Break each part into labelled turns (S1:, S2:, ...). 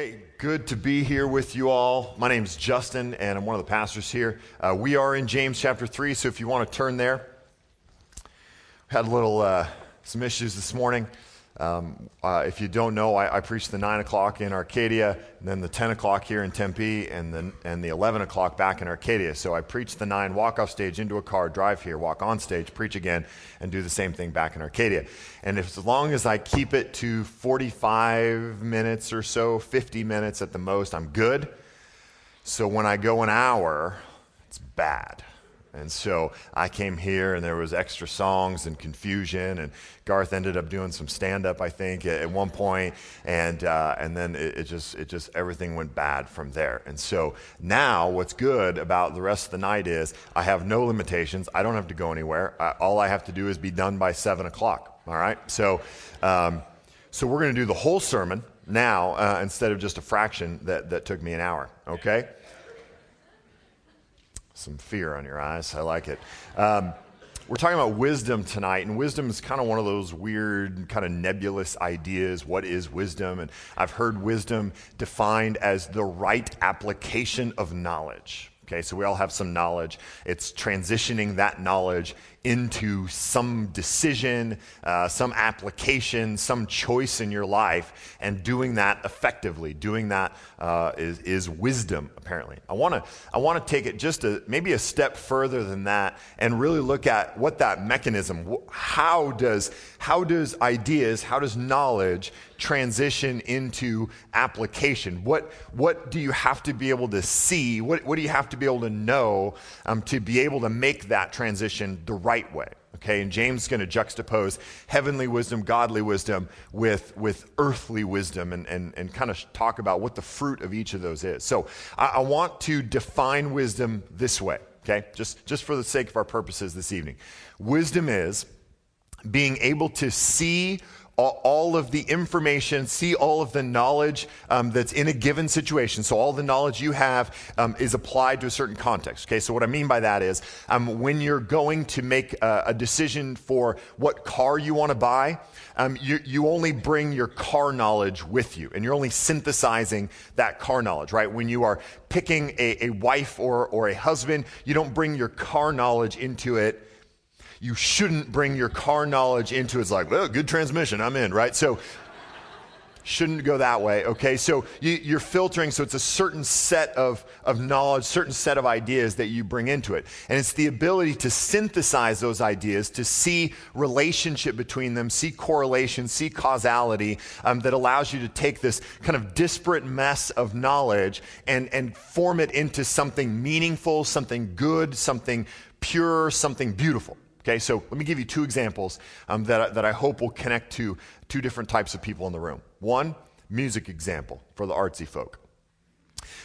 S1: Hey, good to be here with you all. My name's Justin, and I'm one of the pastors here. Uh, we are in James chapter 3, so if you want to turn there, we had a little, uh, some issues this morning. Um, uh, if you don't know, I, I preach the 9 o'clock in Arcadia, then the 10 o'clock here in Tempe, and the, and the 11 o'clock back in Arcadia. So I preach the 9, walk off stage into a car, drive here, walk on stage, preach again, and do the same thing back in Arcadia. And if, as long as I keep it to 45 minutes or so, 50 minutes at the most, I'm good. So when I go an hour, it's bad. And so I came here and there was extra songs and confusion and Garth ended up doing some stand up, I think, at, at one point, and uh, and then it, it, just it just everything went bad from there. And so now, what's good about the rest of the night is I have no limitations. I don't have to go anywhere. I, all I have to do is be done by seven o'clock. All right, so um, so we're going to do the whole sermon now uh, instead of just a fraction that that took me an hour. Okay some fear on your eyes. I like it. Um, we're talking about wisdom tonight, and wisdom is kind of one of those weird, kind of nebulous ideas. What is wisdom? And I've heard wisdom defined as the right application of knowledge. Okay, so we all have some knowledge. It's transitioning that knowledge into some decision, uh, some application, some choice in your life, and doing that effectively. Doing that uh, is is, wisdom, apparently. I want to I want to take it just a, maybe a step further than that and really look at what that mechanism, how does, how does ideas, how does knowledge transition into application? What, what do you have to be able to see? What, what do you have to be able to know um, to be able to make that transition the right right way. Okay, and James is going to juxtapose heavenly wisdom, godly wisdom, with, with earthly wisdom and, and, and kind of talk about what the fruit of each of those is. So I, I want to define wisdom this way, okay, just, just for the sake of our purposes this evening. Wisdom is being able to see all of the information, see all of the knowledge um, that's in a given situation. So, all the knowledge you have um, is applied to a certain context. Okay, so what I mean by that is um, when you're going to make a, a, decision for what car you want to buy, um, you, you only bring your car knowledge with you, and you're only synthesizing that car knowledge, right? When you are picking a, a wife or, or a husband, you don't bring your car knowledge into it you shouldn't bring your car knowledge into it. It's like, well, good transmission, I'm in, right? So, shouldn't go that way, okay? So, you, are filtering, so it's a certain set of, of knowledge, certain set of ideas that you bring into it. And it's the ability to synthesize those ideas, to see relationship between them, see correlation, see causality, um, that allows you to take this kind of disparate mess of knowledge and, and form it into something meaningful, something good, something pure, something beautiful. Okay, so let me give you two examples um, that, that I hope will connect to two different types of people in the room. One, music example for the artsy folk.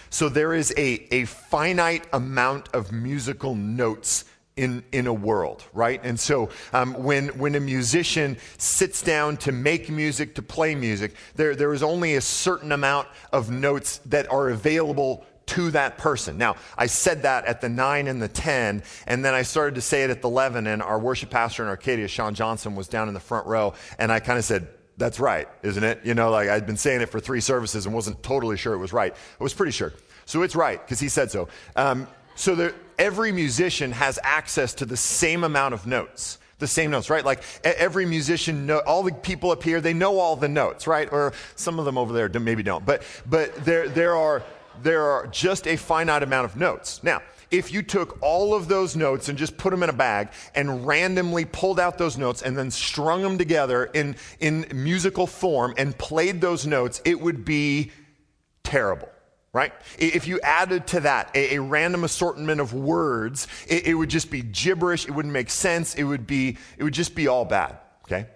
S1: So there is a, a finite amount of musical notes in, in a world, right? And so um, when, when a musician sits down to make music, to play music, there, there is only a certain amount of notes that are available to that person. Now, I said that at the 9 and the 10, and then I started to say it at the 11, and our worship pastor in Arcadia, Sean Johnson, was down in the front row, and I kind of said, that's right, isn't it? You know, like I'd been saying it for three services and wasn't totally sure it was right. I was pretty sure. So it's right, because he said so. Um, so there, every musician has access to the same amount of notes the same notes, right? Like every musician, know, all the people up here, they know all the notes, right? Or some of them over there maybe don't. But but there there are there are just a finite amount of notes. Now, if you took all of those notes and just put them in a bag and randomly pulled out those notes and then strung them together in, in musical form and played those notes, it would be terrible. Right? If you added to that a, a random assortment of words, it, it would just be gibberish. It wouldn't make sense. It would be, it would just be all bad. Okay?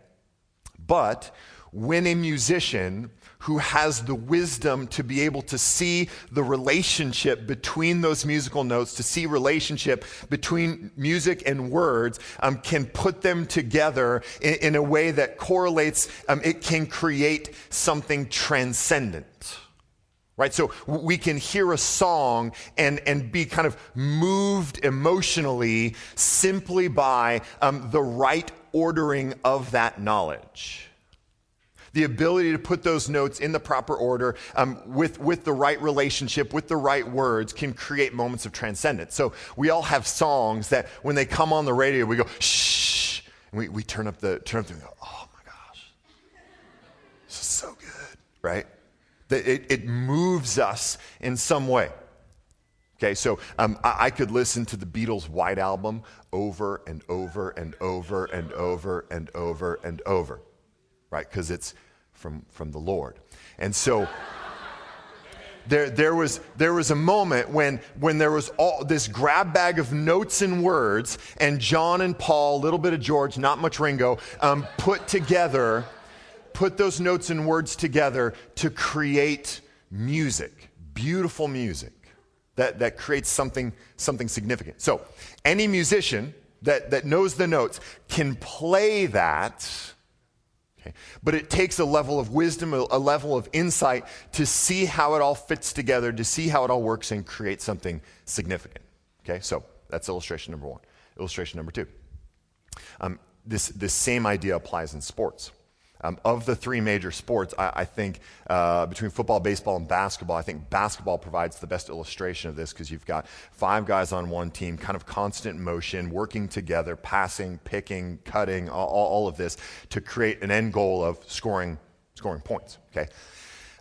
S1: But when a musician who has the wisdom to be able to see the relationship between those musical notes, to see relationship between music and words, um, can put them together in, in a way that correlates, um, it can create something transcendent right? So we can hear a song and, and be kind of moved emotionally simply by um, the right ordering of that knowledge. The ability to put those notes in the proper order um, with, with the right relationship, with the right words, can create moments of transcendence. So we all have songs that when they come on the radio, we go, shh, and we, we turn up the, turn up the, go, oh my gosh, this is so good, right? It, it moves us in some way. Okay, so um, I, I, could listen to the Beatles' White Album over and over and over and over and over and over, right? Because it's from, from the Lord. And so there, there, was, there was a moment when, when there was all this grab bag of notes and words, and John and Paul, a little bit of George, not much Ringo, um, put together, put those notes and words together to create music, beautiful music that, that creates something, something significant. So, any musician that, that knows the notes can play that, okay, but it takes a level of wisdom, a, level of insight to see how it all fits together, to see how it all works and create something significant. Okay, so that's illustration number one. Illustration number two. Um, this, this same idea applies in sports. Um, of the three major sports, I, I think uh, between football, baseball, and basketball, I think basketball provides the best illustration of this because you've got five guys on one team, kind of constant motion, working together, passing, picking, cutting, all, all of this to create an end goal of scoring, scoring points. Okay.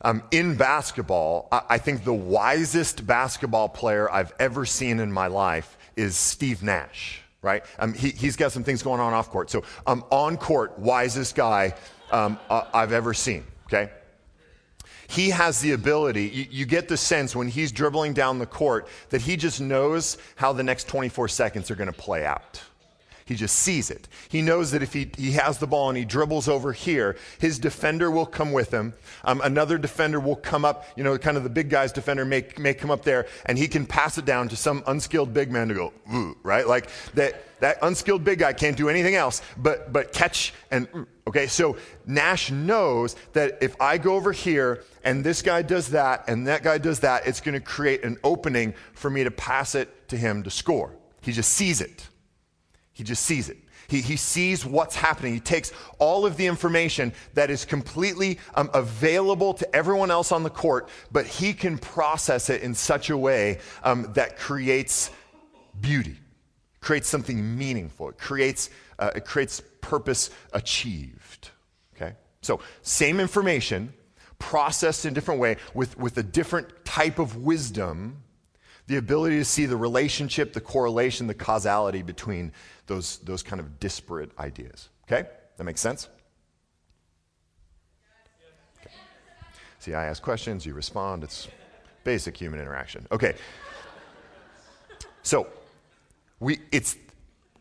S1: Um, in basketball, I, I think the wisest basketball player I've ever seen in my life is Steve Nash right? Um, he, has got some things going on off court. So, um, on court, wisest guy um, uh, I've ever seen, okay? He has the ability, you, you, get the sense when he's dribbling down the court that he just knows how the next 24 seconds are going to play out. He just sees it. He knows that if he, he has the ball and he dribbles over here, his defender will come with him. Um, another defender will come up, you know, kind of the big guy's defender may, may come up there, and he can pass it down to some unskilled big man to go, ooh, right? Like that, that unskilled big guy can't do anything else but, but catch and, okay? So Nash knows that if I go over here and this guy does that and that guy does that, it's going to create an opening for me to pass it to him to score. He just sees it. He just sees it. He, he sees what's happening. He takes all of the information that is completely um, available to everyone else on the court, but he can process it in such a way um, that creates beauty, creates something meaningful. It creates, uh, it creates purpose achieved. Okay? So, same information, processed in a different way with, with a different type of wisdom the ability to see the relationship, the correlation, the causality between those, those kind of disparate ideas. Okay? That makes sense? Okay. See, I ask questions, you respond. It's basic human interaction. Okay. So, we, it's,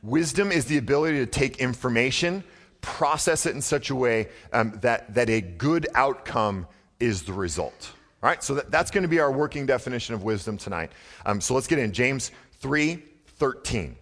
S1: wisdom is the ability to take information, process it in such a way um, that, that a good outcome is the result. All right, so that, that's going to be our working definition of wisdom tonight. Um, so let's get in. James 3 13.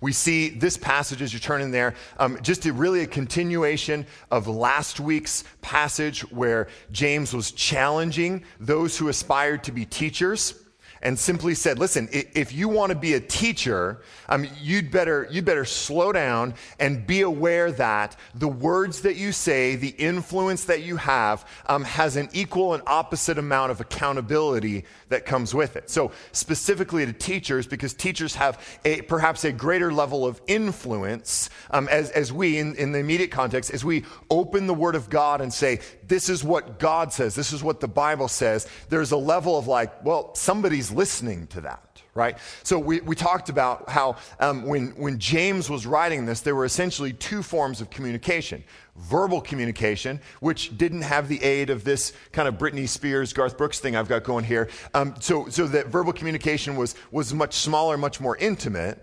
S1: We see this passage as you turn in there, um, just a, really a continuation of last week's passage where James was challenging those who aspired to be teachers and simply said, listen, if you want to be a teacher, um, you'd, better, you'd better slow down and be aware that the words that you say, the influence that you have, um, has an equal and opposite amount of accountability that comes with it. So, specifically to teachers, because teachers have a, perhaps a greater level of influence um, as, as we, in, in the immediate context, as we open the Word of God and say, this is what God says, this is what the Bible says, there's a level of like, well, somebody's listening to that right? So we, we talked about how um, when, when James was writing this, there were essentially two forms of communication verbal communication, which didn't have the aid of this kind of Britney Spears, Garth Brooks thing I've got going here. Um, so, so that verbal communication was, was much smaller, much more intimate.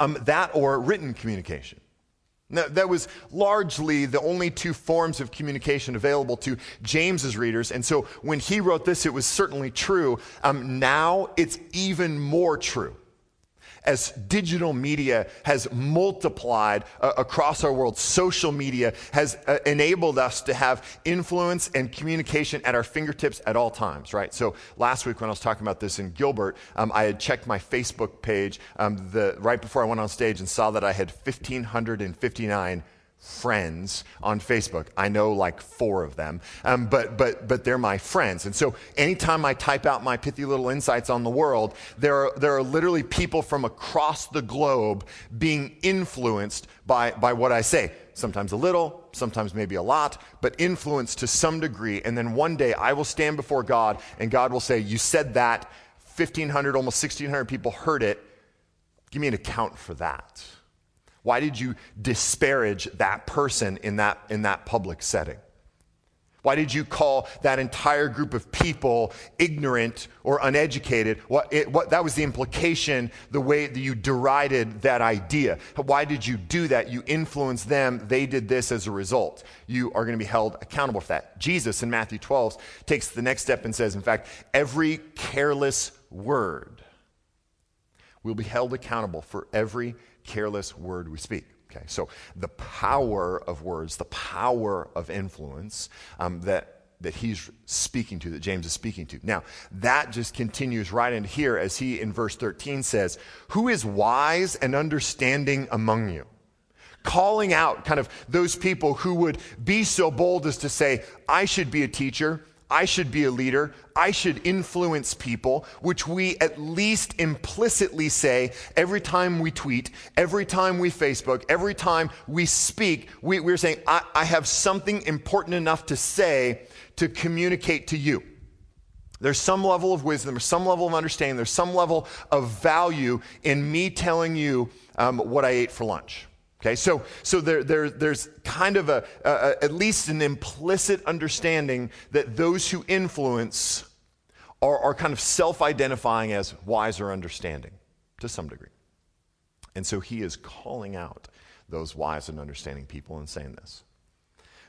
S1: Um, that or written communication. Now, that was largely the only two forms of communication available to James's readers. And so when he wrote this, it was certainly true. Um, now it's even more true as digital media has multiplied uh, across our world, social media has uh, enabled us to have influence and communication at our fingertips at all times, right? So last week when I was talking about this in Gilbert, um, I had checked my Facebook page um, the, right before I went on stage and saw that I had 1,559 friends on Facebook. I know like four of them, um, but, but, but they're my friends. And so anytime I type out my pithy little insights on the world, there are, there are literally people from across the globe being influenced by, by what I say. Sometimes a little, sometimes maybe a lot, but influenced to some degree. And then one day I will stand before God and God will say, You said that. 1,500, almost 1,600 people heard it. Give me an account for that. Why did you disparage that person in that, in that public setting? Why did you call that entire group of people ignorant or uneducated? What, it, what, that was the implication, the way that you derided that idea. Why did you do that? You influenced them. They did this as a result. You are going to be held accountable for that. Jesus in Matthew 12 takes the next step and says, in fact, every careless word will be held accountable for every careless word we speak. Okay, so the power of words, the power of influence um, that that he's speaking to, that James is speaking to. Now, that just continues right in here as he in verse 13 says, Who is wise and understanding among you? Calling out kind of those people who would be so bold as to say, I should be a teacher, I should be a leader. I should influence people, which we at least implicitly say every time we tweet, every time we Facebook, every time we speak. We, are saying, I, I have something important enough to say to communicate to you. There's some level of wisdom, there's some level of understanding, there's some level of value in me telling you um, what I ate for lunch. Okay, so, so there, there, there's kind of a, a, at least an implicit understanding that those who influence are, are kind of self identifying as wise or understanding to some degree. And so he is calling out those wise and understanding people and saying this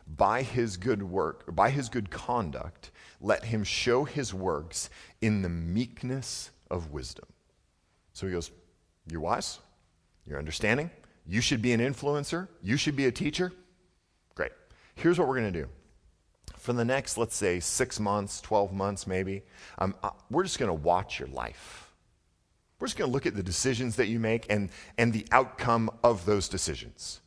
S1: by his good work, by his good conduct, let him show his works in the meekness of wisdom. So he goes, You're wise, you're understanding, you should be an influencer. You should be a teacher. Great. Here's what we're going to do. For the next, let's say, six months, 12 months maybe, um, uh, we're just going to watch your life. We're just going to look at the decisions that you make and, and the outcome of those decisions.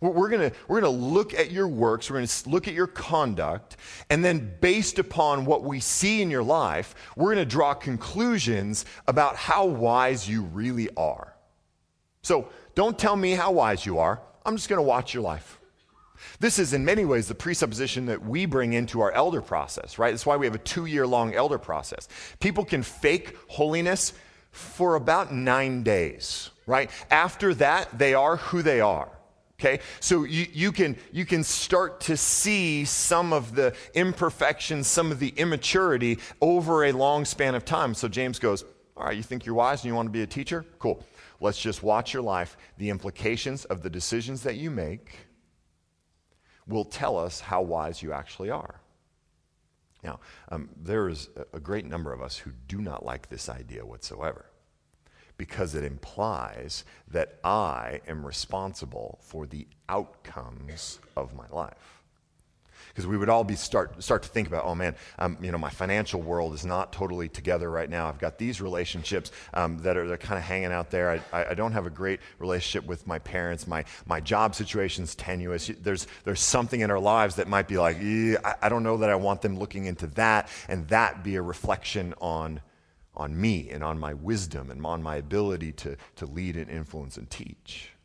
S1: We're going we're to look at your works, we're going to look at your conduct, and then based upon what we see in your life, we're going to draw conclusions about how wise you really are. So, don't tell me how wise you are. I'm just going to watch your life. This is, in many ways, the presupposition that we bring into our elder process, right? That's why we have a two year long elder process. People can fake holiness for about nine days, right? After that, they are who they are. Okay, so you, you, can, you can start to see some of the imperfections, some of the immaturity over a long span of time. So James goes, All right, you think you're wise and you want to be a teacher? Cool. Let's just watch your life. The implications of the decisions that you make will tell us how wise you actually are. Now, um, there is a great number of us who do not like this idea whatsoever because it implies that I am responsible for the outcomes of my life because we would all be start start to think about, oh man, um, you know, my financial world is not totally together right now. I've got these relationships um, that are they're kind of hanging out there. I, I, don't have a great relationship with my parents. My my job situation's tenuous. There's there's something in our lives that might be like, I, I don't know that I want them looking into that, and that be a reflection on on me and on my wisdom and on my ability to, to lead and influence and teach.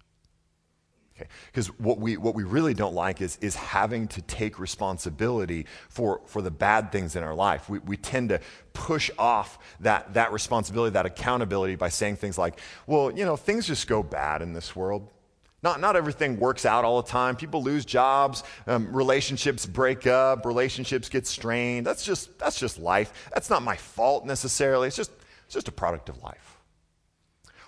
S1: Because what we, what we really don't like is, is having to take responsibility for, for the bad things in our life. We, we tend to push off that, that responsibility, that accountability by saying things like, well, you know, things just go bad in this world. Not, not everything works out all the time. People lose jobs, um, relationships break up, relationships get strained. That's just, that's just life. That's not my fault necessarily. It's just, it's just a product of life.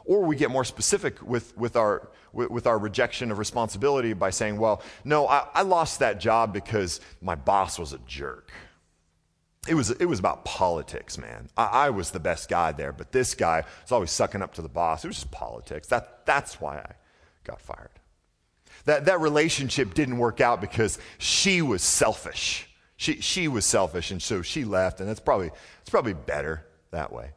S1: Or we get more specific with, with, our, with, with our rejection of responsibility by saying, well, no, I, I lost that job because my boss was a jerk. It was, it was about politics, man. I, I, was the best guy there, but this guy was always sucking up to the boss. It was just politics. That, that's why I got fired. That, that relationship didn't work out because she was selfish. She, she was selfish, and so she left, and that's probably, it's probably better that way.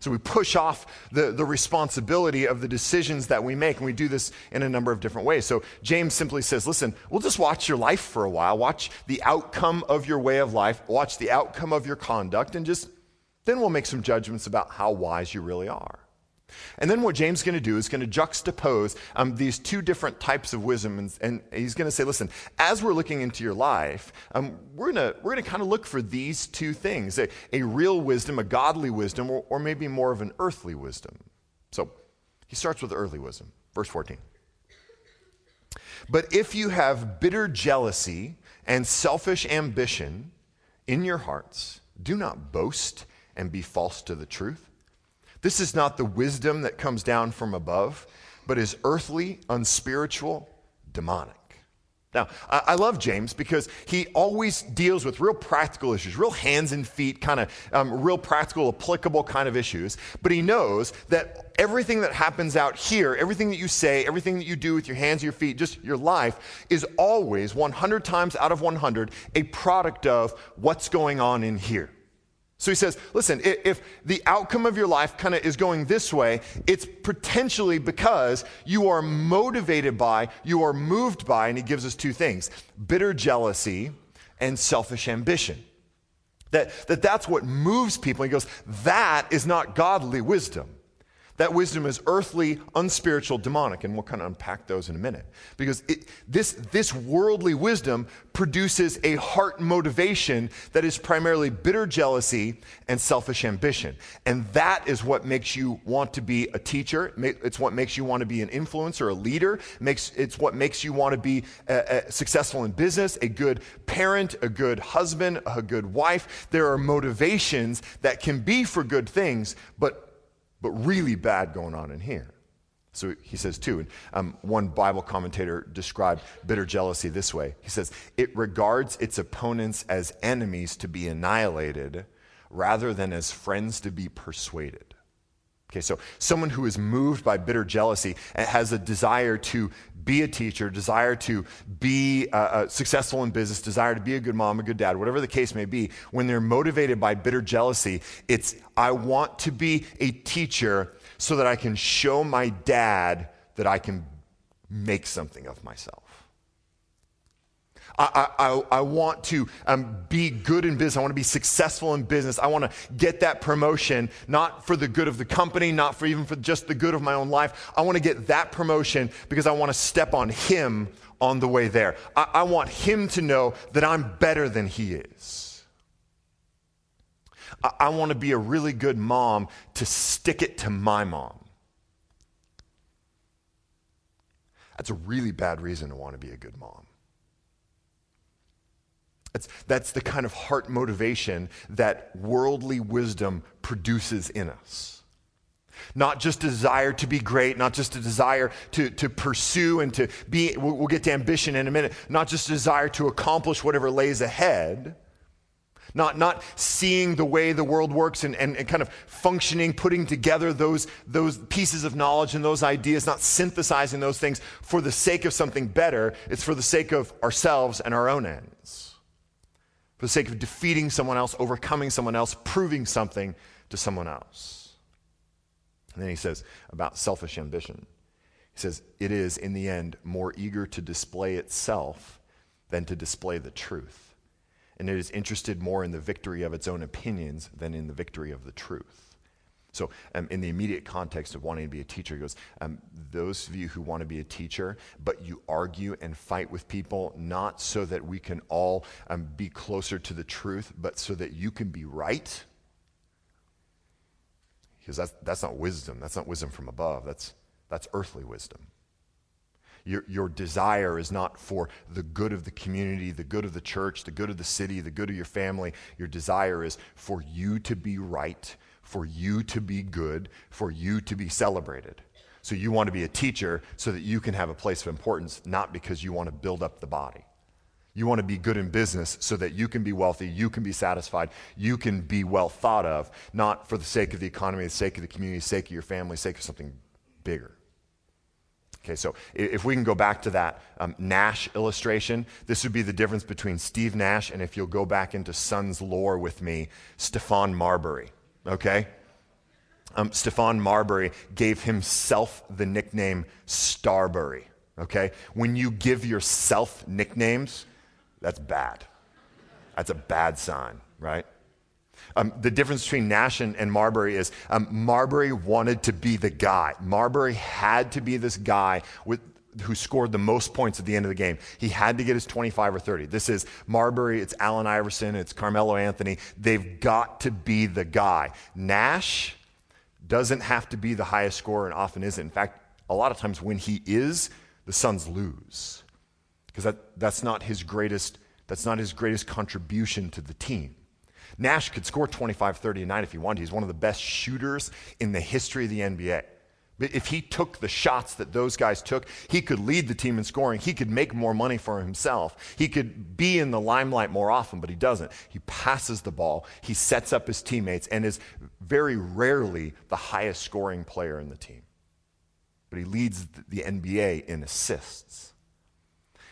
S1: So we push off the, the responsibility of the decisions that we make, and we do this in a number of different ways. So James simply says, listen, we'll just watch your life for a while, watch the outcome of your way of life, watch the outcome of your conduct, and just then we'll make some judgments about how wise you really are. And then what James is going to do is going to juxtapose um, these two different types of wisdom. And, and he's going to say, listen, as we're looking into your life, um, we're going we're to kind of look for these two things a, a real wisdom, a godly wisdom, or, or maybe more of an earthly wisdom. So he starts with earthly wisdom. Verse 14. But if you have bitter jealousy and selfish ambition in your hearts, do not boast and be false to the truth. This is not the wisdom that comes down from above, but is earthly, unspiritual, demonic. Now, I, love James because he always deals with real practical issues, real hands and feet, kind of um, real practical, applicable kind of issues. But he knows that everything that happens out here, everything that you say, everything that you do with your hands, your feet, just your life, is always 100 times out of 100 a product of what's going on in here. So he says, listen, if the outcome of your life kind of is going this way, it's potentially because you are motivated by, you are moved by, and he gives us two things bitter jealousy and selfish ambition. That, that that's what moves people. He goes, that is not godly wisdom. That wisdom is earthly, unspiritual, demonic, and we'll kind of unpack those in a minute. Because it, this, this worldly wisdom produces a heart motivation that is primarily bitter jealousy and selfish ambition. And that is what makes you want to be a teacher. It's what makes you want to be an influencer, a leader. It's what makes you want to be a, a successful in business, a good parent, a good husband, a good wife. There are motivations that can be for good things, but but really bad going on in here. So he says, too, and um, one Bible commentator described bitter jealousy this way. He says, it regards its opponents as enemies to be annihilated rather than as friends to be persuaded. Okay, so someone who is moved by bitter jealousy and has a desire to be a teacher, desire to be uh, uh, successful in business, desire to be a good mom, a good dad, whatever the case may be, when they're motivated by bitter jealousy, it's, I want to be a teacher so that I can show my dad that I can make something of myself. I, I, I want to um, be good in business. I want to be successful in business. I want to get that promotion, not for the good of the company, not for even for just the good of my own life. I want to get that promotion because I want to step on him on the way there. I, I want him to know that I'm better than he is. I, I want to be a really good mom to stick it to my mom. That's a really bad reason to want to be a good mom. That's, that's the kind of heart motivation that worldly wisdom produces in us. Not just a desire to be great, not just a desire to, to pursue and to be, we'll get to ambition in a minute, not just a desire to accomplish whatever lays ahead, not, not seeing the way the world works and, and, and, kind of functioning, putting together those, those pieces of knowledge and those ideas, not synthesizing those things for the sake of something better. It's for the sake of ourselves and our own ends for the sake of defeating someone else, overcoming someone else, proving something to someone else. And then he says about selfish ambition. He says, It is, in the end, more eager to display itself than to display the truth. And it is interested more in the victory of its own opinions than in the victory of the truth. So, um, in the immediate context of wanting to be a teacher, he goes, um, Those of you who want to be a teacher, but you argue and fight with people, not so that we can all um, be closer to the truth, but so that you can be right. Because that's, that's not wisdom. That's not wisdom from above. That's, that's earthly wisdom. Your, your desire is not for the good of the community, the good of the church, the good of the city, the good of your family. Your desire is for you to be right for you to be good, for you to be celebrated. So you want to be a teacher so that you can have a place of importance, not because you want to build up the body. You want to be good in business so that you can be wealthy, you can be satisfied, you can be well thought of, not for the sake of the economy, the sake of the community, the sake of your family, the sake of something bigger. Okay, so if we can go back to that um, Nash illustration, this would be the difference between Steve Nash and if you'll go back into Suns lore with me, Stephon Marbury okay? um, Stephon Marbury gave himself the nickname Starbury. Okay? When you give yourself nicknames, that's bad. That's a bad sign, right? Um, the difference between Nash and, and Marbury is um, Marbury wanted to be the guy. Marbury had to be this guy with, who scored the most points at the end of the game. He had to get his 25 or 30. This is Marbury, it's Allen Iverson, it's Carmelo Anthony. They've got to be the guy. Nash doesn't have to be the highest scorer and often isn't. In fact, a lot of times when he is, the Suns lose because that, that's not his greatest that's not his greatest contribution to the team. Nash could score 25, 30 a night if he wanted. He's one of the best shooters in the history of the NBA. But if he took the shots that those guys took, he could lead the team in scoring. He could make more money for himself. He could be in the limelight more often, but he doesn't. He passes the ball, he sets up his teammates, and is very rarely the highest scoring player in the team. But he leads the NBA in assists.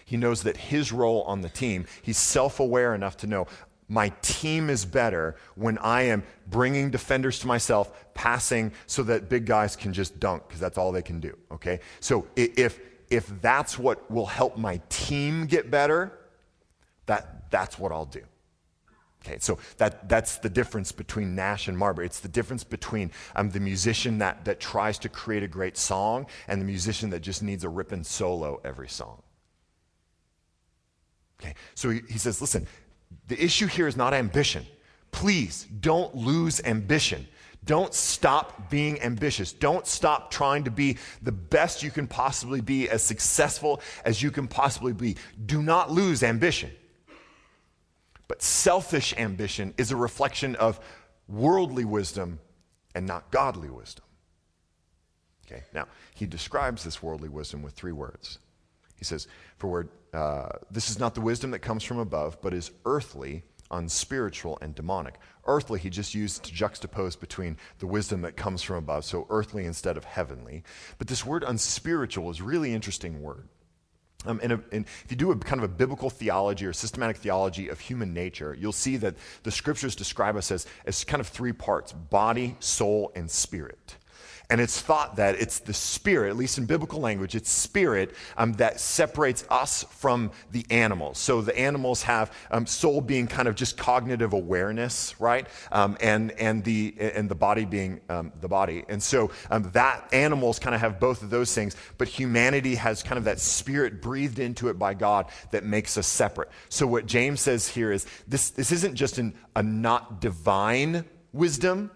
S1: He knows that his role on the team, he's self aware enough to know my team is better when I am bringing defenders to myself, passing so that big guys can just dunk because that's all they can do. Okay? So if, if that's what will help my team get better, that, that's what I'll do. Okay, so that, that's the difference between Nash and Marbury. It's the difference between um, the musician that, that tries to create a great song and the musician that just needs a ripping solo every song. Okay, so he, he says, listen, the issue here is not ambition. Please don't lose ambition. Don't stop being ambitious. Don't stop trying to be the best you can possibly be, as successful as you can possibly be. Do not lose ambition. But selfish ambition is a reflection of worldly wisdom and not godly wisdom. Okay, now he describes this worldly wisdom with three words. He says, For word, uh, this is not the wisdom that comes from above, but is earthly, unspiritual, and demonic. Earthly, he just used to juxtapose between the wisdom that comes from above, so earthly instead of heavenly. But this word unspiritual is a really interesting word. Um, and, a, and, if you do a kind of a biblical theology or systematic theology of human nature, you'll see that the scriptures describe us as, as kind of three parts body, soul, and spirit. And it's thought that it's the spirit, at least in biblical language, it's spirit um, that separates us from the animals. So the animals have um, soul being kind of just cognitive awareness, right? Um, and, and, the, and the body being um, the body. And so um, that animals kind of have both of those things, but humanity has kind of that spirit breathed into it by God that makes us separate. So what James says here is this, this isn't just an, a not divine wisdom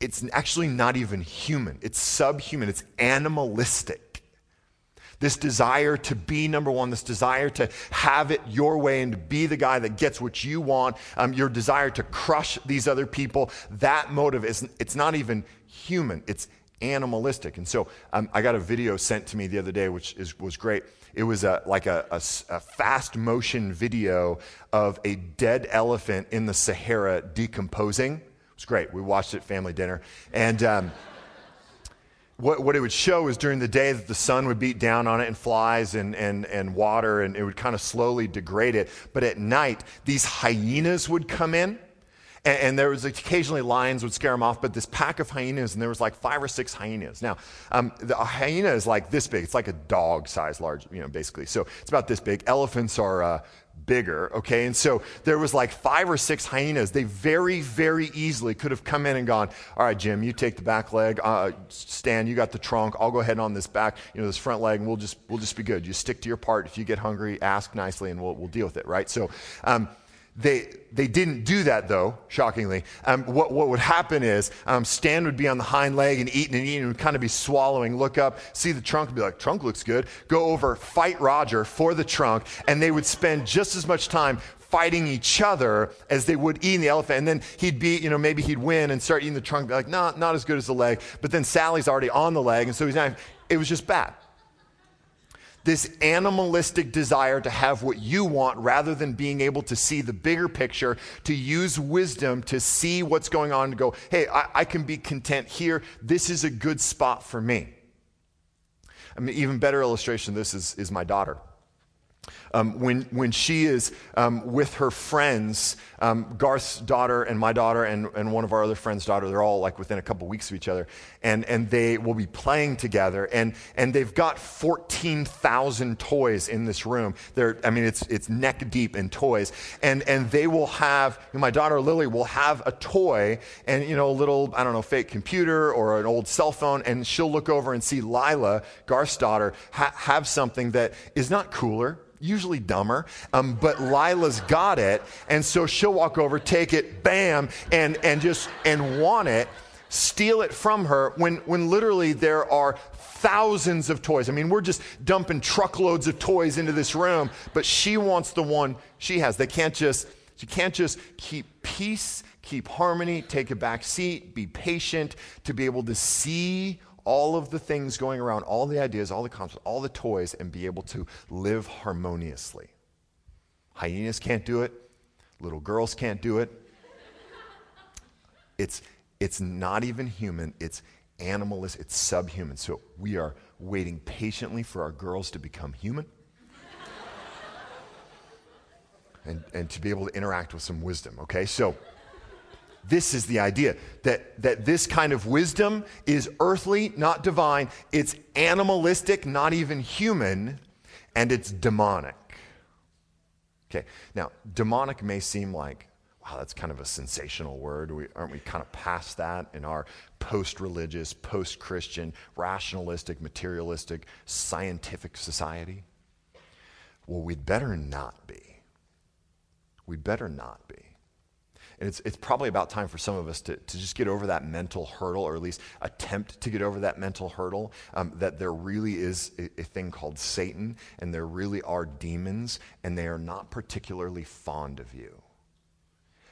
S1: it's actually not even human, it's subhuman, it's animalistic. This desire to be number one, this desire to have it your way and to be the guy that gets what you want, um, your desire to crush these other people, that motive is it's not even human, it's animalistic. And so um, I got a video sent to me the other day, which is, was great. It was a, like a, a, a fast motion video of a dead elephant in the Sahara decomposing great. We watched it family dinner. And um, what, what it would show is during the day that the sun would beat down on it and flies and, and, and water, and it would kind of slowly degrade it. But at night, these hyenas would come in. And, there was occasionally lions would scare them off, but this pack of hyenas, and there was like five or six hyenas. Now, um, the hyena is like this big. It's like a dog size large, you know, basically. So it's about this big. Elephants are uh, bigger, okay? And so there was like five or six hyenas. They very, very easily could have come in and gone, all right, Jim, you take the back leg. Uh, Stan, you got the trunk. I'll go ahead on this back, you know, this front leg, and we'll just, we'll just be good. You stick to your part. If you get hungry, ask nicely, and we'll, we'll deal with it, right? So, um, they, they didn't do that though, shockingly. Um, what, what would happen is um, Stan would be on the hind leg and eating and eating and kind of be swallowing, look up, see the trunk, and be like, trunk looks good. Go over, fight Roger for the trunk, and they would spend just as much time fighting each other as they would eating the elephant. And then he'd be, you know, maybe he'd win and start eating the trunk, be like, no, not as good as the leg. But then Sally's already on the leg, and so he's not, it was just bad this animalistic desire to have what you want rather than being able to see the bigger picture, to use wisdom to see what's going on, to go, hey, I, I can be content here. This is a good spot for me. I mean, even better illustration of this is, is my daughter. Um, when, when she is um, with her friends, um, Garth's daughter and my daughter and, and one of our other friends' daughter, they're all like within a couple weeks of each other, and, and they will be playing together, and, and they've got 14,000 toys in this room. They're, I mean, it's, it's neck deep in toys, and, and they will have, my daughter Lily will have a toy and, you know, a little, I don't know, fake computer or an old cell phone, and she'll look over and see Lila, Garth's daughter, ha- have something that is not cooler, usually dumber, um, but Lila's got it, and so she'll walk over, take it, bam, and and just and want it, steal it from her when when literally there are thousands of toys. I mean, we're just dumping truckloads of toys into this room, but she wants the one she has. They can't just she can't just keep peace, keep harmony, take a back seat, be patient to be able to see all of the things going around, all the ideas, all the concepts, all the toys, and be able to live harmoniously. Hyenas can't do it. Little girls can't do it. It's, it's not even human, it's animalist, it's subhuman. So we are waiting patiently for our girls to become human and, and to be able to interact with some wisdom, okay? So this is the idea that, that this kind of wisdom is earthly, not divine. It's animalistic, not even human, and it's demonic. Okay, now, demonic may seem like, wow, that's kind of a sensational word. We, aren't we kind of past that in our post religious, post Christian, rationalistic, materialistic, scientific society? Well, we'd better not be. We'd better not be. And it's, it's probably about time for some of us to, to just get over that mental hurdle, or at least attempt to get over that mental hurdle, um, that there really is a, a thing called Satan, and there really are demons, and they are not particularly fond of you.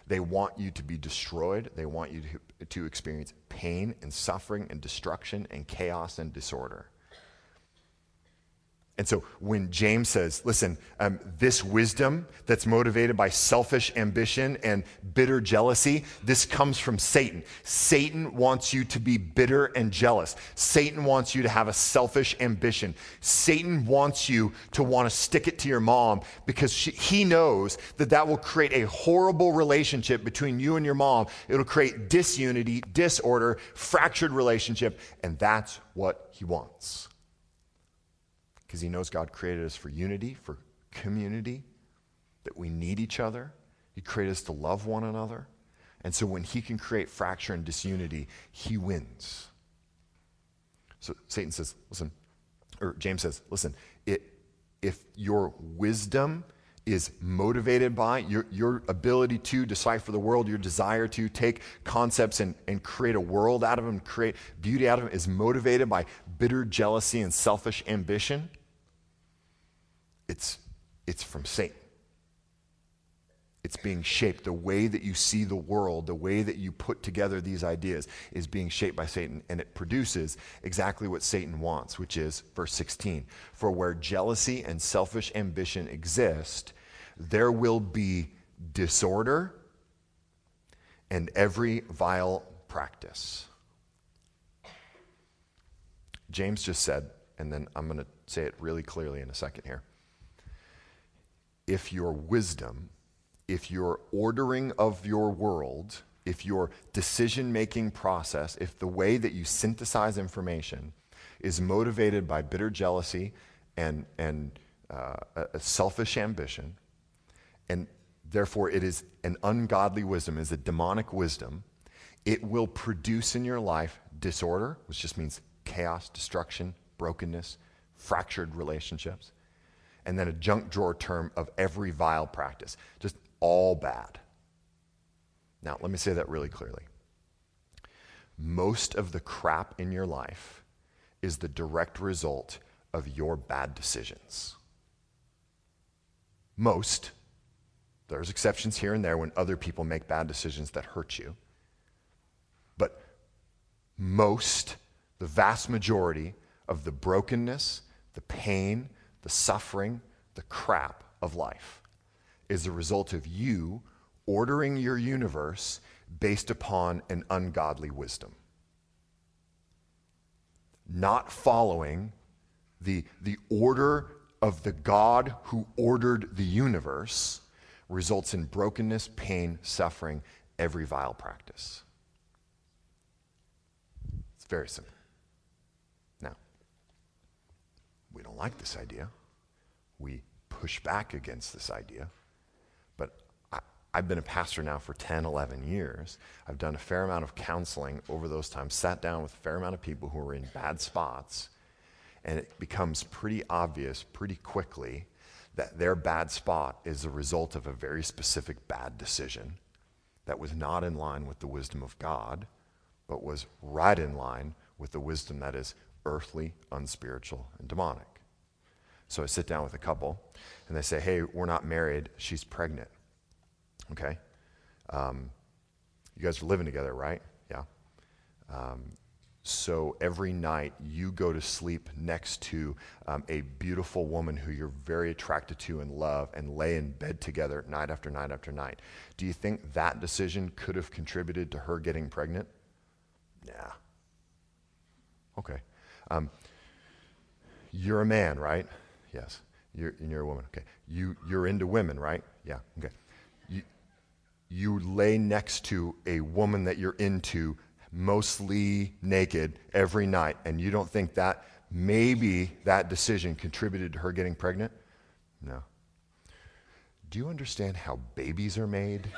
S1: They want you to be destroyed. They want you to, to experience pain and suffering and destruction and chaos and disorder. And so when James says, listen, um, this wisdom that's motivated by selfish ambition and bitter jealousy, this comes from Satan. Satan wants you to be bitter and jealous. Satan wants you to have a selfish ambition. Satan wants you to want to stick it to your mom because she, he knows that that will create a horrible relationship between you and your mom. It'll create disunity, disorder, fractured relationship, and that's what he wants because he knows God created us for unity, for community, that we need each other. He created us to love one another. And so when he can create fracture and disunity, he wins. So Satan says, listen, or James says, listen, it, if your wisdom is motivated by your, your ability to decipher the world, your desire to take concepts and, and create a world out of them, create beauty out of them, is motivated by bitter jealousy and selfish ambition, it's, it's from Satan. It's being shaped. The way that you see the world, the way that you put together these ideas is being shaped by Satan, and it produces exactly what Satan wants, which is verse 16 For where jealousy and selfish ambition exist, there will be disorder and every vile practice. James just said, and then I'm going to say it really clearly in a second here if your wisdom, if your ordering of your world, if your decision making process, if the way that you synthesize information is motivated by bitter jealousy and, and uh, a selfish ambition, and therefore it is an ungodly wisdom, is a demonic wisdom, it will produce in your life disorder, which just means chaos, destruction, brokenness, fractured relationships and then a junk drawer term of every vile practice. Just all bad. Now, let me say that really clearly. Most of the crap in your life is the direct result of your bad decisions. Most. There's exceptions here and there when other people make bad decisions that hurt you. But most, the vast majority of the brokenness, the pain, the suffering, the crap of life is the result of you ordering your universe based upon an ungodly wisdom. Not following the, the order of the God who ordered the universe results in brokenness, pain, suffering, every vile practice. It's very simple. Now, we don't like this idea. We push back against this idea. But I, have been a pastor now for 10, 11 years. I've done a fair amount of counseling over those times, sat down with a fair amount of people who are in bad spots, and it becomes pretty obvious pretty quickly that their bad spot is a result of a very specific bad decision that was not in line with the wisdom of God, but was right in line with the wisdom that is earthly, unspiritual, and demonic. So I sit down with a couple, and they say, Hey, we're not married. She's pregnant. Okay? Um, you guys are living together, right? Yeah. Um, so every night you go to sleep next to um, a beautiful woman who you're very attracted to and love and lay in bed together night after night after night. Do you think that decision could have contributed to her getting pregnant? Yeah. Okay. Um, you're a man, right? Yes. You're, you're a woman. Okay. You, you're into women, right? Yeah. Okay. You, you lay next to a woman that you're into mostly naked every night, and you don't think that maybe that decision contributed to her getting pregnant? No. Do you understand how babies are made?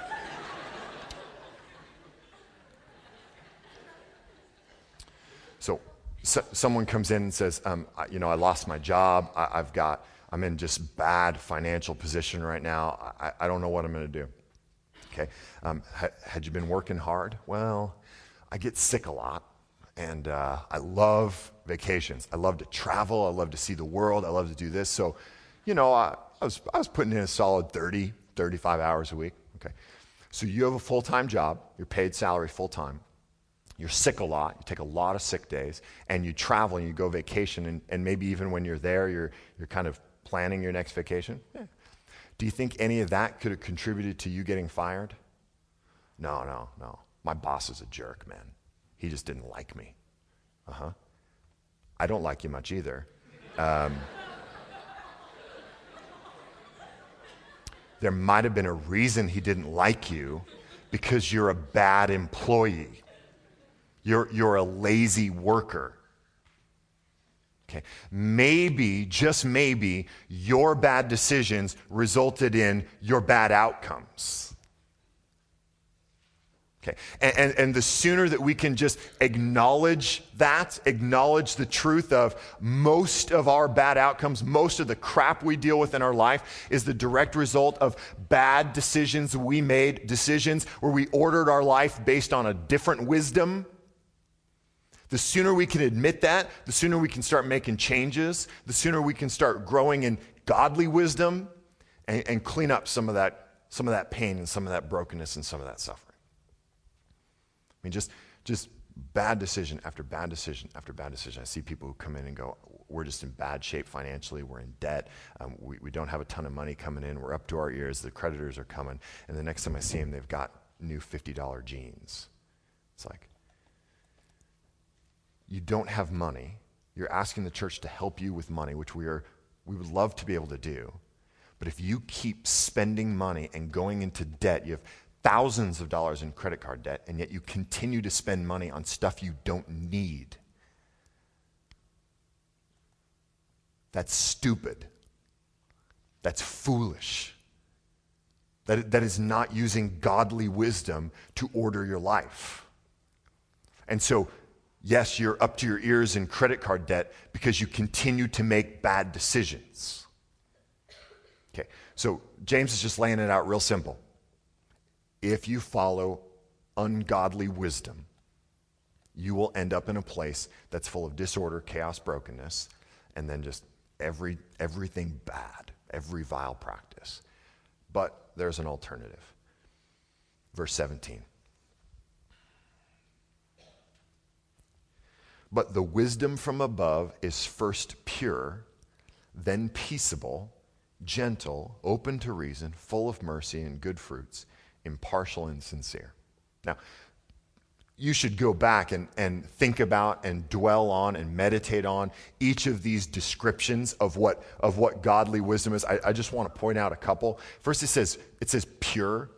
S1: So, so, someone comes in and says, um, I, you know, I lost my job. I, have got, I'm in just bad financial position right now. I, I don't know what I'm going to do. Okay. Um, ha, had you been working hard? Well, I get sick a lot, and uh, I love vacations. I love to travel. I love to see the world. I love to do this. So, you know, I, I was, I was putting in a solid 30, 35 hours a week. Okay. So you have a full time job, you're paid salary full time. You're sick a lot, you take a lot of sick days, and you travel and you go vacation, and, and maybe even when you're there, you're, you're kind of planning your next vacation. Yeah. Do you think any of that could have contributed to you getting fired? No, no, no. My boss is a jerk, man. He just didn't like me. Uh huh. I don't like you much either. Um, there might have been a reason he didn't like you because you're a bad employee. You're, you're a lazy worker. Okay. Maybe, just maybe, your bad decisions resulted in your bad outcomes. Okay. And, and, and, the sooner that we can just acknowledge that, acknowledge the truth of most of our bad outcomes, most of the crap we deal with in our life is the direct result of bad decisions we made, decisions where we ordered our life based on a different wisdom. The sooner we can admit that, the sooner we can start making changes, the sooner we can start growing in godly wisdom and, and clean up some of, that, some of that pain and some of that brokenness and some of that suffering I mean, just, just bad decision after bad decision after bad decision. I see people who come in and go, We're just in bad shape financially. We're in debt. Um, we, we don't have a ton of money coming in. We're up to our ears. The creditors are coming. And the next time I see them, they've got new $50 jeans. It's like, you don't have money. You're asking the church to help you with money, which we, are, we would love to be able to do. But if you keep spending money and going into debt, you have thousands of dollars in credit card debt, and yet you continue to spend money on stuff you don't need. That's stupid. That's foolish. That, that is not using godly wisdom to order your life. And so, yes, you're up to your ears in credit card debt because you continue to make bad decisions. Okay, so James is just laying it out real simple if you follow ungodly wisdom, you will end up in a place that's full of disorder, chaos, brokenness, and then just every, everything bad, every vile practice. But there's an alternative. Verse 17. But the wisdom from above is first pure, then peaceable, gentle, open to reason, full of mercy and good fruits impartial and sincere. Now, you should go back and, and think about and dwell on and meditate on each of these descriptions of what, of what godly wisdom is. I, I just want to point out a couple. First, it says, it says pure,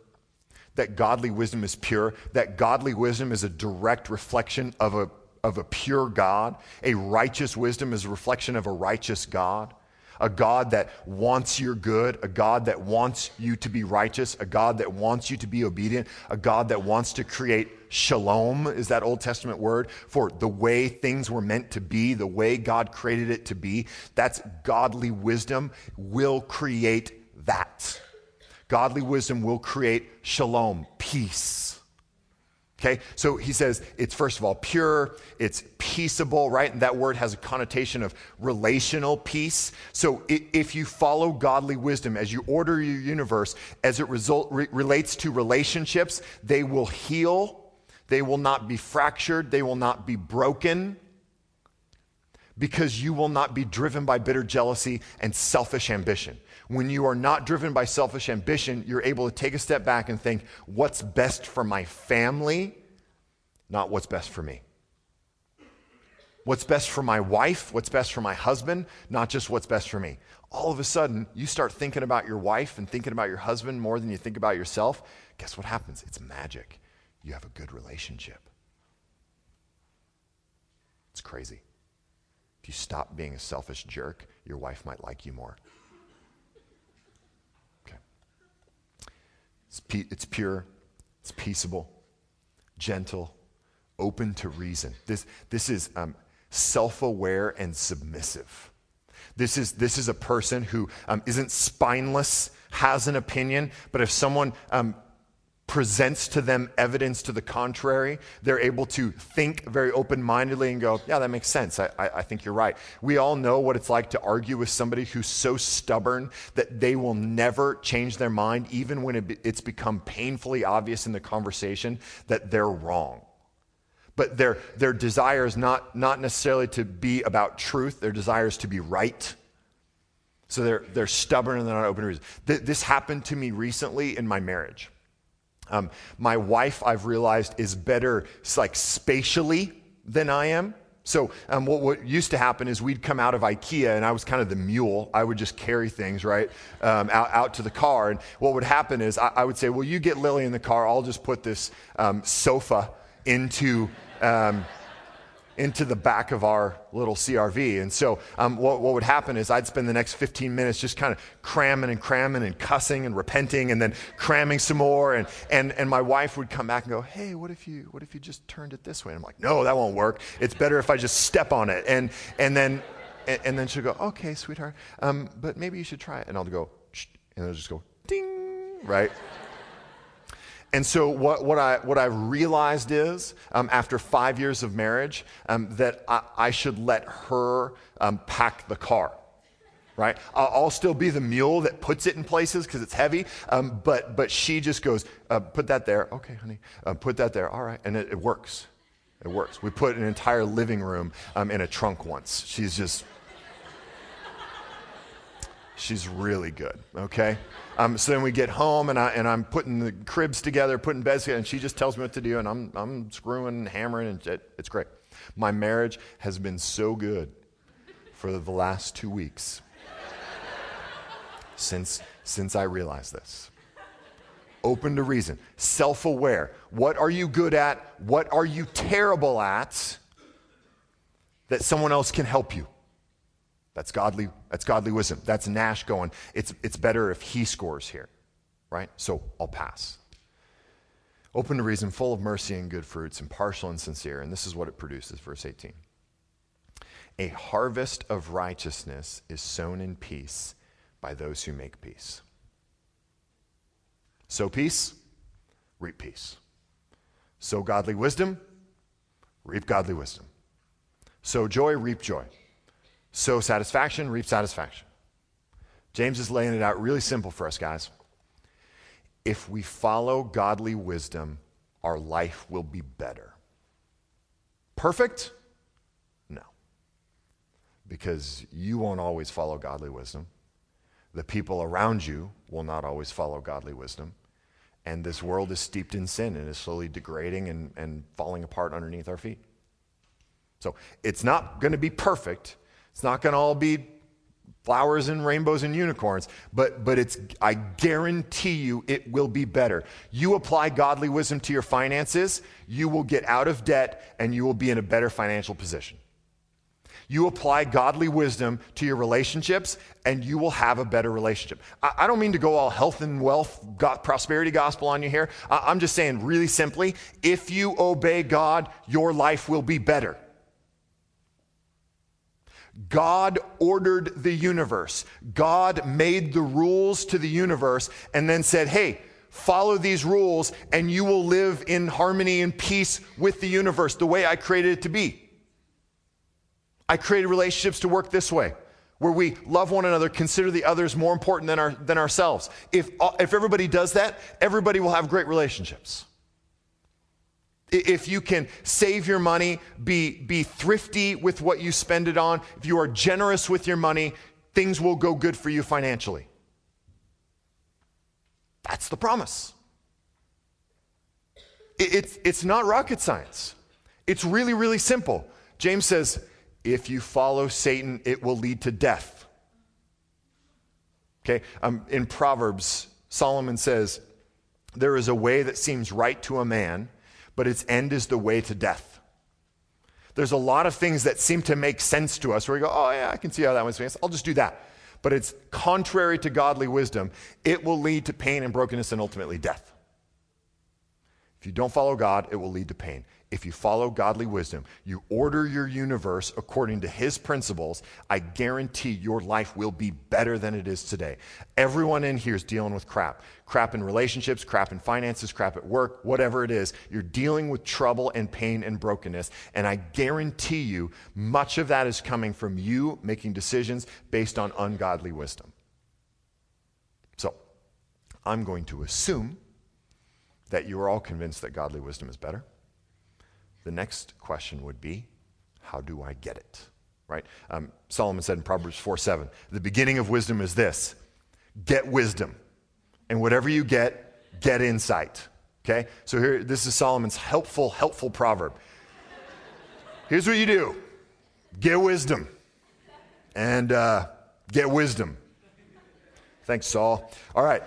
S1: that godly wisdom is pure, that godly wisdom is a direct reflection of a, of a pure God. A righteous wisdom is a reflection of a righteous God a God that wants your good, a God that wants you to be righteous, a God that wants you to be obedient, a God that wants to create shalom, is that Old Testament word for the way things were meant to be, the way God created it to be. That's godly wisdom will create that. Godly wisdom will create shalom, peace. Okay, so he says it's first of all pure, it's peaceable, right? And that word has a connotation of relational peace. So if you follow godly wisdom as you order your universe, as it result, re- relates to relationships, they will heal, they will not be fractured, they will not be broken, because you will not be driven by bitter jealousy and selfish ambition. When you are not driven by selfish ambition, you're able to take a step back and think, what's best for my family, not what's best for me. What's best for my wife, what's best for my husband, not just what's best for me. All of a sudden, you start thinking about your wife and thinking about your husband more than you think about yourself. Guess what happens? It's magic. You have a good relationship. It's crazy. If you stop being a selfish jerk, your wife might like you more. It's, pe- it's pure, it's peaceable, gentle, open to reason. This, this is um, self aware and submissive. This is, this is a person who um, not spineless, has an opinion, but if someone um, presents to them evidence to the contrary, they're able to think very open mindedly and go, Yeah, that makes sense. I, I, I, think you're right. We all know what it's like to argue with somebody who's so stubborn that they will never change their mind, even when it, it's become painfully obvious in the conversation that they're wrong. But their, their desire is not, not necessarily to be about truth, their desire is to be right. So they're, they're stubborn and they're not open to reason. Th- this happened to me recently in my marriage. Um, my wife, I've realized, is better like spatially than I am. So um, what, what, used to happen is we'd come out of IKEA, and I was kind of the mule. I would just carry things right um, out, out to the car. And what would happen is I, I, would say, "Well, you get Lily in the car. I'll just put this um, sofa into." Into the back of our little CRV. And so, um, what, what would happen is I'd spend the next 15 minutes just kind of cramming and cramming and cussing and repenting and then cramming some more. And, and, and my wife would come back and go, Hey, what if you, what if you just turned it this way? And I'm like, No, that won't work. It's better if I just step on it. And, and then, and, and then she'll go, Okay, sweetheart, um, but maybe you should try it. And I'll go, Shh, and I'll just go, Ding, right? And so, what, what, I, what I've realized is, um, after five years of marriage, um, that I, I, should let her um, pack the car. Right? I'll, I'll, still be the mule that puts it in places because it's heavy, um, but, but she just goes, uh, put that there. Okay, honey. Uh, put that there. All right. And it, it, works. It works. We put an entire living room um, in a trunk once. She's just She's really good, okay? Um, so then we get home, and, I, and I'm putting the cribs together, putting beds together, and she just tells me what to do, and I'm, I'm screwing and hammering, and it, it's great. My marriage has been so good for the last two weeks since, since I realized this. Open to reason, self aware. What are you good at? What are you terrible at that someone else can help you? That's godly, that's godly wisdom. That's Nash going, it's, it's better if he scores here, right? So I'll pass. Open to reason, full of mercy and good fruits, impartial and sincere. And this is what it produces, verse 18. A harvest of righteousness is sown in peace by those who make peace. Sow peace, reap peace. Sow godly wisdom, reap godly wisdom. Sow joy, reap joy. Sow satisfaction, reap satisfaction. James is laying it out really simple for us, guys. If we follow godly wisdom, our life will be better. Perfect? No. Because you won't always follow godly wisdom. The people around you will not always follow godly wisdom. And this world is steeped in sin and is slowly degrading and, and falling apart underneath our feet. So it's not going to be perfect. It's not going to all be flowers and rainbows and unicorns, but, but it's, I guarantee you it will be better. You apply godly wisdom to your finances, you will get out of debt and you will be in a better financial position. You apply godly wisdom to your relationships, and you will have a better relationship. I, I don't mean to go all health and wealth, prosperity gospel on you here. I, I'm just saying, really simply, if you obey God, your life will be better. God ordered the universe. God made the rules to the universe and then said, hey, follow these rules and you will live in harmony and peace with the universe the way I created it to be. I created relationships to work this way, where we love one another, consider the others more important than, our, than ourselves. If, if everybody does that, everybody will have great relationships. If you can save your money, be, be thrifty with what you spend it on, if you are generous with your money, things will go good for you financially. That's the promise. It's, it's not rocket science. It's really, really simple. James says, if you follow Satan, it will lead to death. Okay, um, in Proverbs, Solomon says, There is a way that seems right to a man, but its end is the way to death. There's a lot of things that seem to make sense to us where we go, Oh, yeah, I can see how that makes sense. I'll just do that. But it's contrary to godly wisdom. It will lead to pain and brokenness and ultimately death. If you don't follow God, it will lead to pain if you follow godly wisdom, you order your universe according to his principles, I guarantee your life will be better than it is today. Everyone in here is dealing with crap crap in relationships, crap in finances, crap at work, whatever it is. You're dealing with trouble and pain and brokenness. And I guarantee you, much of that is coming from you making decisions based on ungodly wisdom. So, I'm going to assume that you are all convinced that godly wisdom is better. The next question would be, how do I get it? Right? Um, Solomon said in Proverbs 4 7, the beginning of wisdom is this get wisdom. And whatever you get, get insight. Okay? So here, this is Solomon's helpful, helpful proverb. Here's what you do get wisdom. And uh, get wisdom. Thanks, Saul. All right.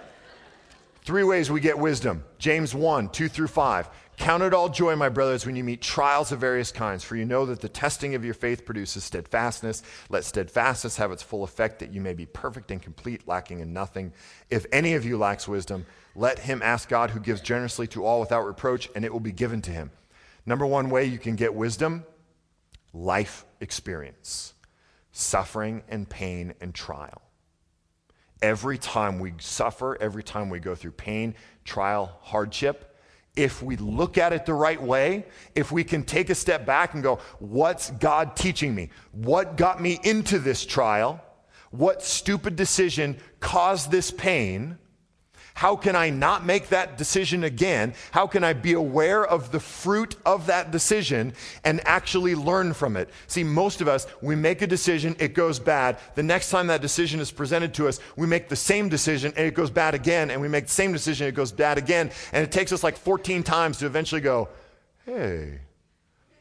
S1: Three ways we get wisdom James 1, 2 through 5. Count it all joy, my brothers, when you meet trials of various kinds, for you know that the testing of your faith produces steadfastness. Let steadfastness have its full effect, that you may be perfect and complete, lacking in nothing. If any of you lacks wisdom, let him ask God, who gives generously to all without reproach, and it will be given to him. Number one way you can get wisdom life experience, suffering and pain and trial. Every time we suffer, every time we go through pain, trial, hardship, if we look at it the right way, if we can take a step back and go, what's God teaching me? What got me into this trial? What stupid decision caused this pain? How can I not make that decision again? How can I be aware of the fruit of that decision and actually learn from it? See, most of us, we make a decision, it goes bad. The next time that decision is presented to us, we make the same decision and it goes bad again. And we make the same decision, it goes bad again. And it takes us like 14 times to eventually go, hey,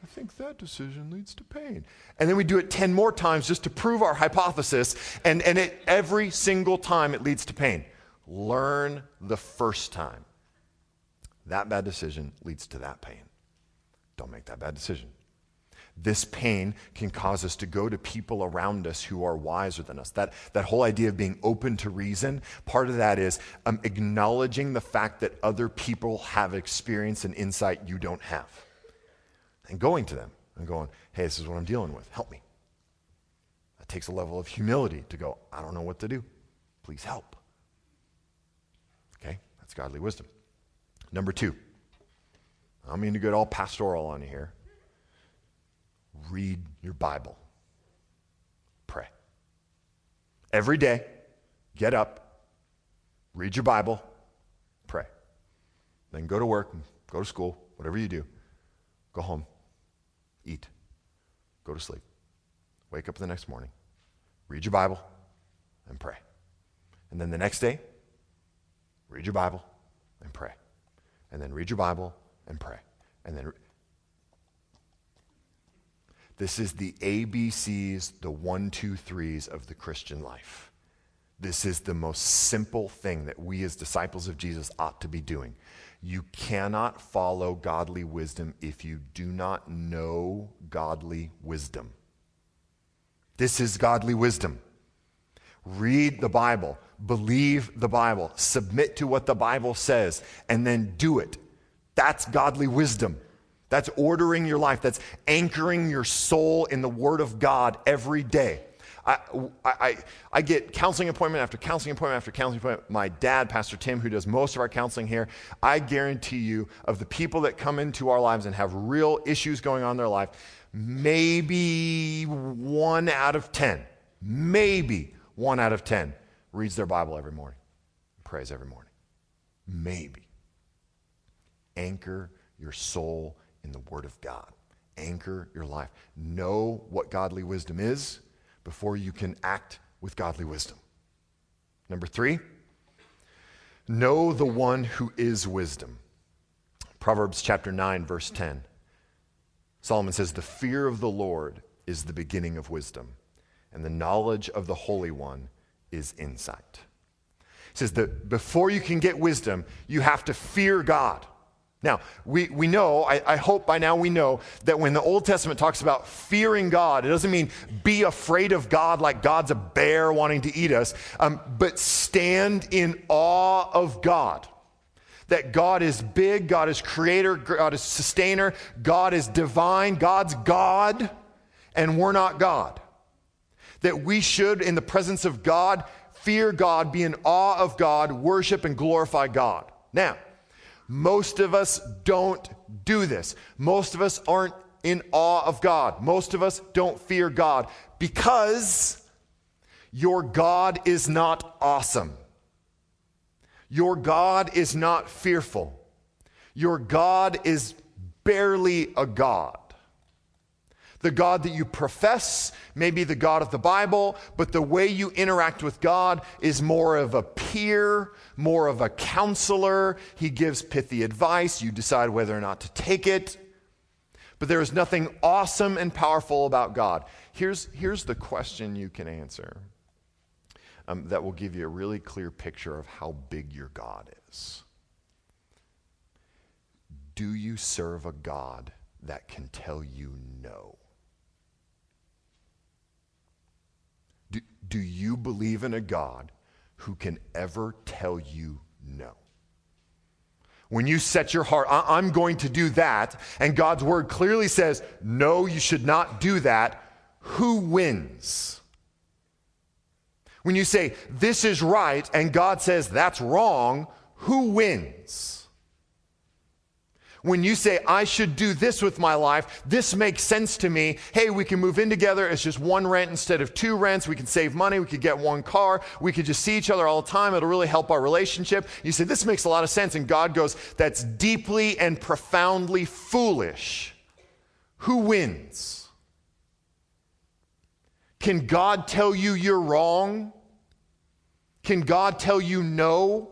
S1: I think that decision leads to pain. And then we do it 10 more times just to prove our hypothesis. And, and it, every single time it leads to pain. Learn the first time. That bad decision leads to that pain. Don't make that bad decision. This pain can cause us to go to people around us who are wiser than us. That, that whole idea of being open to reason, part of that is um, acknowledging the fact that other people have experience and insight you don't have. And going to them and going, hey, this is what I'm dealing with. Help me. That takes a level of humility to go, I don't know what to do. Please help. Godly wisdom. Number two, I don't mean to get all pastoral on you here. Read your Bible. Pray. Every day, get up, read your Bible, pray. Then go to work, go to school, whatever you do. Go home, eat, go to sleep. Wake up the next morning, read your Bible, and pray. And then the next day, read your Bible, and pray. and then read your Bible and pray. And then. Re- this is the ABCs, the one, two, threes of the Christian life. This is the most simple thing that we as disciples of Jesus ought to be doing. You cannot follow godly wisdom if you do not know godly wisdom. This is godly wisdom. Read the Bible, believe the Bible, submit to what the Bible says, and then do it. That's godly wisdom. That's ordering your life. That's anchoring your soul in the Word of God every day. I, I, I get counseling appointment after counseling appointment after counseling appointment. My dad, Pastor Tim, who does most of our counseling here, I guarantee you, of the people that come into our lives and have real issues going on in their life, maybe one out of 10, maybe one out of 10 reads their Bible every morning, prays every morning. Maybe. Anchor your soul in the Word of God. Anchor your life. Know what godly wisdom is before you can act with godly wisdom. Number three, know the one who is wisdom. Proverbs chapter 9, verse 10. Solomon says, The fear of the Lord is the beginning of wisdom, and the knowledge of the Holy One is insight. He says that before you can get wisdom, you have to fear God. Now, we, we know, I, I, hope by now we know, that when the Old Testament talks about fearing God, it doesn't mean be afraid of God like God's a bear wanting to eat us, um, but stand in awe of God. That God is big, God is creator, God is sustainer, God is divine, God's God, and we're not God. That we should, in the presence of God, fear God, be in awe of God, worship and glorify God. Now, most of us don't do this. Most of us aren't in awe of God. Most of us don't fear God because your God is not awesome. Your God is not fearful. Your God is barely a God. The God that you profess may be the God of the Bible, but the way you interact with God is more of a peer, more of a counselor. He gives pithy advice. You decide whether or not to take it. But there is nothing awesome and powerful about God. Here's, here's the question you can answer um, that will give you a really clear picture of how big your God is. Do you serve a God that can tell you no? Do you believe in a God who can ever tell you no? When you set your heart, I- am going to do that, and God's word clearly says, no, you should not do that, who wins? When you say, this is right, and God says, that's wrong, who wins? When you say, I should do this with my life, this makes sense to me. Hey, we can move in together. It's just one rent instead of two rents. We can save money. We could get one car. We could just see each other all the time. It'll really help our relationship. You say, This makes a lot of sense. And God goes, That's deeply and profoundly foolish. Who wins? Can God tell you you're wrong? Can God tell you no?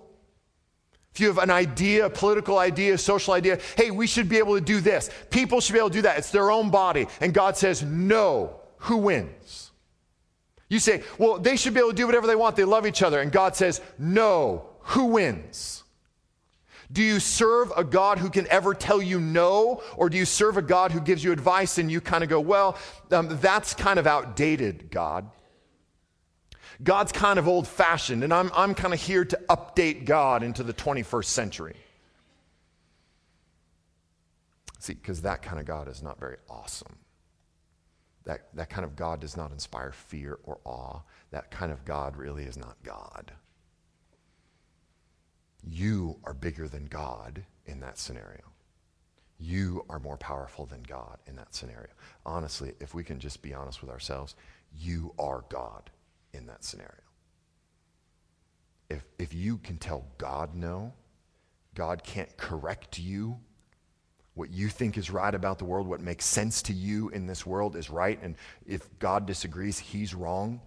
S1: If you have an idea, a political idea, a social idea, hey, we should be able to do this. People should be able to do that. It's their own body. And God says, no. Who wins? You say, well, they should be able to do whatever they want. They love each other. And God says, no. Who wins? Do you serve a God who can ever tell you no? Or do you serve a God who gives you advice and you kind of go, well, um, that's kind of outdated, God? God's kind of old fashioned, and I'm, I'm kind of here to update God into the 21st century. See, because that kind of God is not very awesome. That, that kind of God does not inspire fear or awe. That kind of God really is not God. You are bigger than God in that scenario. You are more powerful than God in that scenario. Honestly, if we can just be honest with ourselves, you are God in that scenario. If, if you can tell God no, God can't correct you. What you think is right about the world, what makes sense to you in this world is right. And if God disagrees, he's wrong.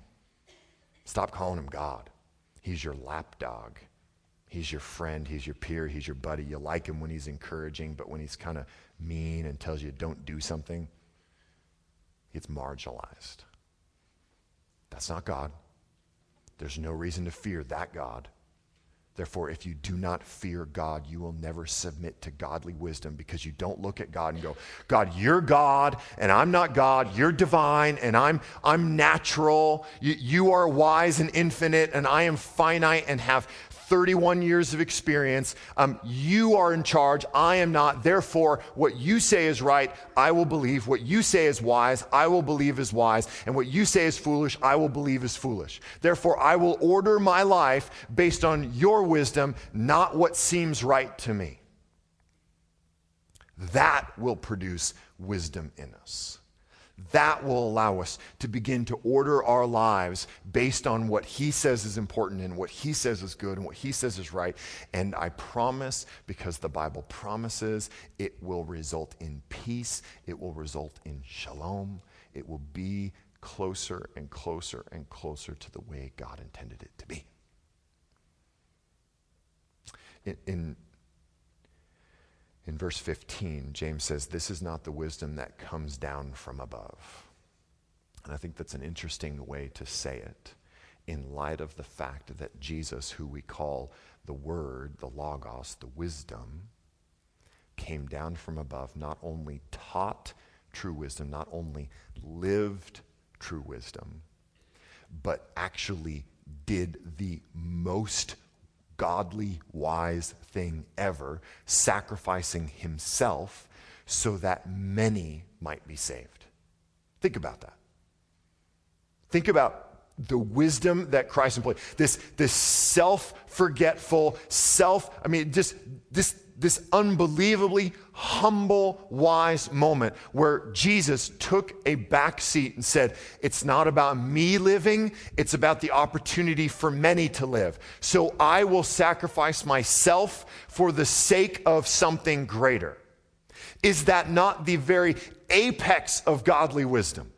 S1: Stop calling him God. He's your lapdog. He's your friend, he's your peer, he's your buddy. You like him when he's encouraging, but when he's kind of mean and tells you don't do something, it's marginalized. That's not God. There's no reason to fear that God. Therefore, if you do not fear God, you will never submit to godly wisdom because you don't look at God and go, God, you're God and I'm not God. You're divine and I'm, I'm natural. You, you are wise and infinite and I am finite and have 31 years of experience. Um, you are in charge. I am not. Therefore, what you say is right, I will believe. What you say is wise, I will believe is wise. And what you say is foolish, I will believe is foolish. Therefore, I will order my life based on your wisdom, not what seems right to me. That will produce wisdom in us. That will allow us to begin to order our lives based on what He says is important and what He says is good and what He says is right. And I promise, because the Bible promises, it will result in peace, it will result in shalom, it will be closer and closer and closer to the way God intended it to be. In, in in verse 15, James says, This is not the wisdom that comes down from above. And I think that's an interesting way to say it in light of the fact that Jesus, who we call the Word, the Logos, the wisdom, came down from above, not only taught true wisdom, not only lived true wisdom, but actually did the most godly, wise thing ever, sacrificing himself so that many might be saved. Think about that. Think about the wisdom that Christ employed. This, this self forgetful, self, I mean, just this this unbelievably humble, wise moment where Jesus took a back seat and said, It's not about me living, it's about the opportunity for many to live. So I will sacrifice myself for the sake of something greater. Is that not the very apex of godly wisdom?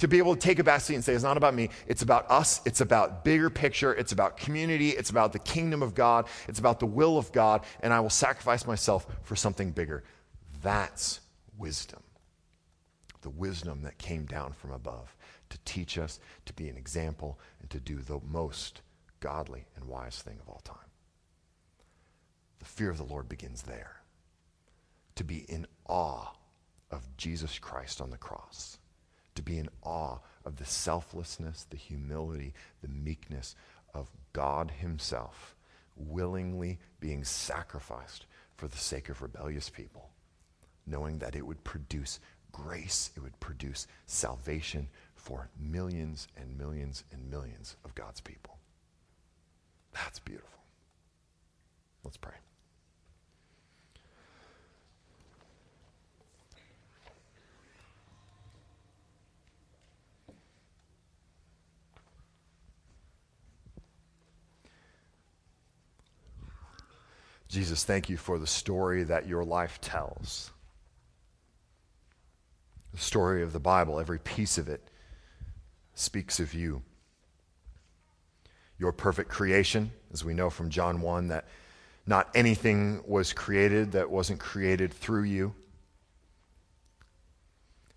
S1: To be able to take a back seat and say, it's not about me, it's about us, it's about bigger picture, it's about community, it's about the kingdom of God, it's about the will of God, and I will sacrifice myself for something bigger. That's wisdom. The wisdom that came down from above to teach us to be an example and to do the most godly and wise thing of all time. The fear of the Lord begins there. To be in awe of Jesus Christ on the cross to be in awe of the selflessness, the humility, the meekness of God Himself, willingly being sacrificed for the sake of rebellious people, knowing that it would produce grace, it would produce salvation for millions and millions and millions of God's people. That's beautiful. Let's pray. Jesus, thank you for the story that your life tells. The story of the Bible, every piece of it speaks of you. Your perfect creation, as we know from John 1, that not anything was created that wasn't created through you.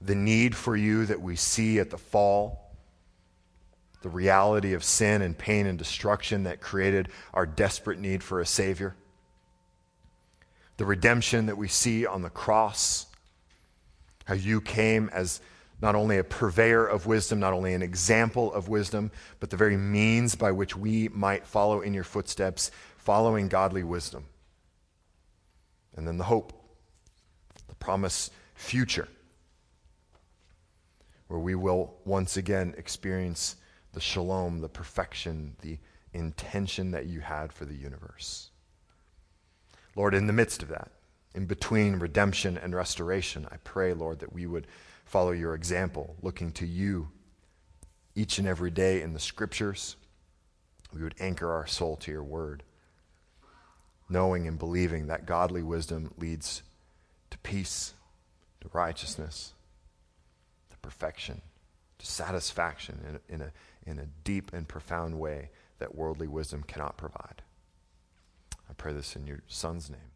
S1: The need for you that we see at the fall, the reality of sin and pain and destruction that created our desperate need for a Savior the redemption that we see on the cross, how you came as not only a purveyor of wisdom, not only an example of wisdom, but the very means by which we might follow in your footsteps, following godly wisdom. And then the hope, the promise future, where we will once again experience the shalom, the perfection, the intention that you had for the universe. Lord, in the midst of that, in between redemption and restoration, I pray, Lord, that we would follow your example, looking to you each and every day in the scriptures. We would anchor our soul to your word, knowing and believing that godly wisdom leads to peace, to righteousness, to perfection, to satisfaction in, in, a, in a deep and profound way that worldly wisdom cannot provide. I pray this in your Son's name.